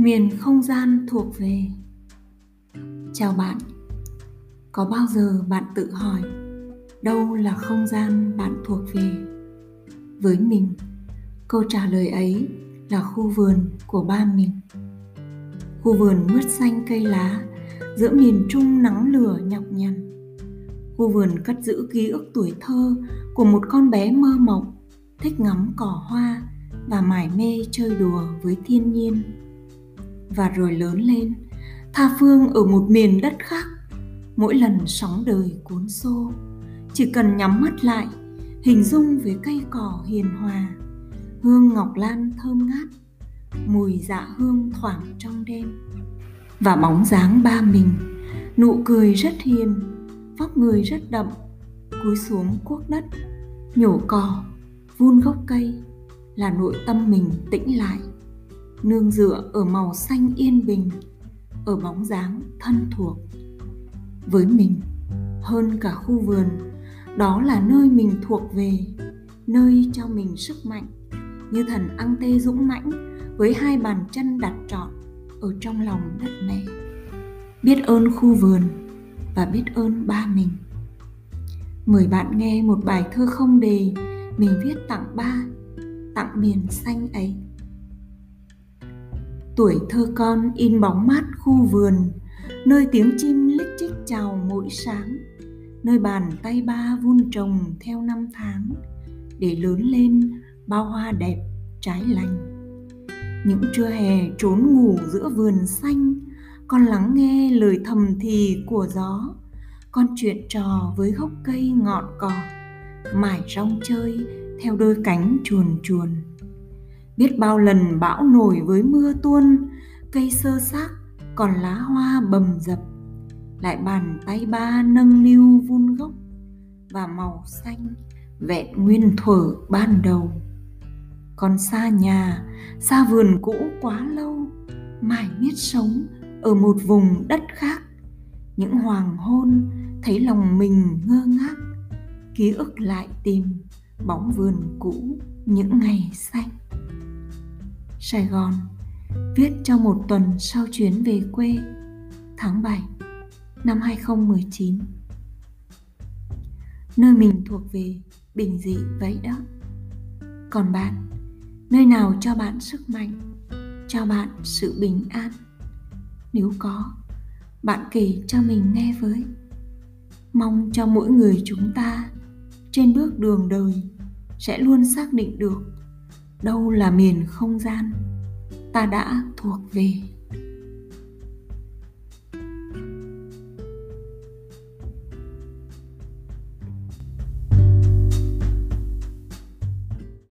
miền không gian thuộc về. Chào bạn. Có bao giờ bạn tự hỏi đâu là không gian bạn thuộc về? Với mình, câu trả lời ấy là khu vườn của ba mình khu vườn mướt xanh cây lá giữa miền trung nắng lửa nhọc nhằn. Khu vườn cất giữ ký ức tuổi thơ của một con bé mơ mộng, thích ngắm cỏ hoa và mải mê chơi đùa với thiên nhiên và rồi lớn lên. Tha phương ở một miền đất khác, mỗi lần sóng đời cuốn xô. Chỉ cần nhắm mắt lại, hình dung về cây cỏ hiền hòa, hương ngọc lan thơm ngát, mùi dạ hương thoảng trong đêm. Và bóng dáng ba mình, nụ cười rất hiền, vóc người rất đậm, cúi xuống cuốc đất, nhổ cỏ, vun gốc cây, là nội tâm mình tĩnh lại nương dựa ở màu xanh yên bình, ở bóng dáng thân thuộc. Với mình, hơn cả khu vườn, đó là nơi mình thuộc về, nơi cho mình sức mạnh. Như thần ăn tê dũng mãnh với hai bàn chân đặt trọn ở trong lòng đất mẹ. Biết ơn khu vườn và biết ơn ba mình. Mời bạn nghe một bài thơ không đề mình viết tặng ba, tặng miền xanh ấy tuổi thơ con in bóng mát khu vườn, nơi tiếng chim lích chích chào mỗi sáng, nơi bàn tay ba vun trồng theo năm tháng, để lớn lên bao hoa đẹp trái lành. Những trưa hè trốn ngủ giữa vườn xanh, con lắng nghe lời thầm thì của gió, con chuyện trò với gốc cây ngọn cỏ, mải rong chơi theo đôi cánh chuồn chuồn biết bao lần bão nổi với mưa tuôn, cây sơ xác, còn lá hoa bầm dập. Lại bàn tay ba nâng niu vun gốc, và màu xanh vẹn nguyên thuở ban đầu. Còn xa nhà, xa vườn cũ quá lâu, mãi biết sống ở một vùng đất khác. Những hoàng hôn thấy lòng mình ngơ ngác, ký ức lại tìm bóng vườn cũ những ngày xanh. Sài Gòn viết trong một tuần sau chuyến về quê tháng 7 năm 2019 Nơi mình thuộc về bình dị vậy đó. Còn bạn, nơi nào cho bạn sức mạnh, cho bạn sự bình an? Nếu có, bạn kể cho mình nghe với. Mong cho mỗi người chúng ta trên bước đường đời sẽ luôn xác định được đâu là miền không gian ta đã thuộc về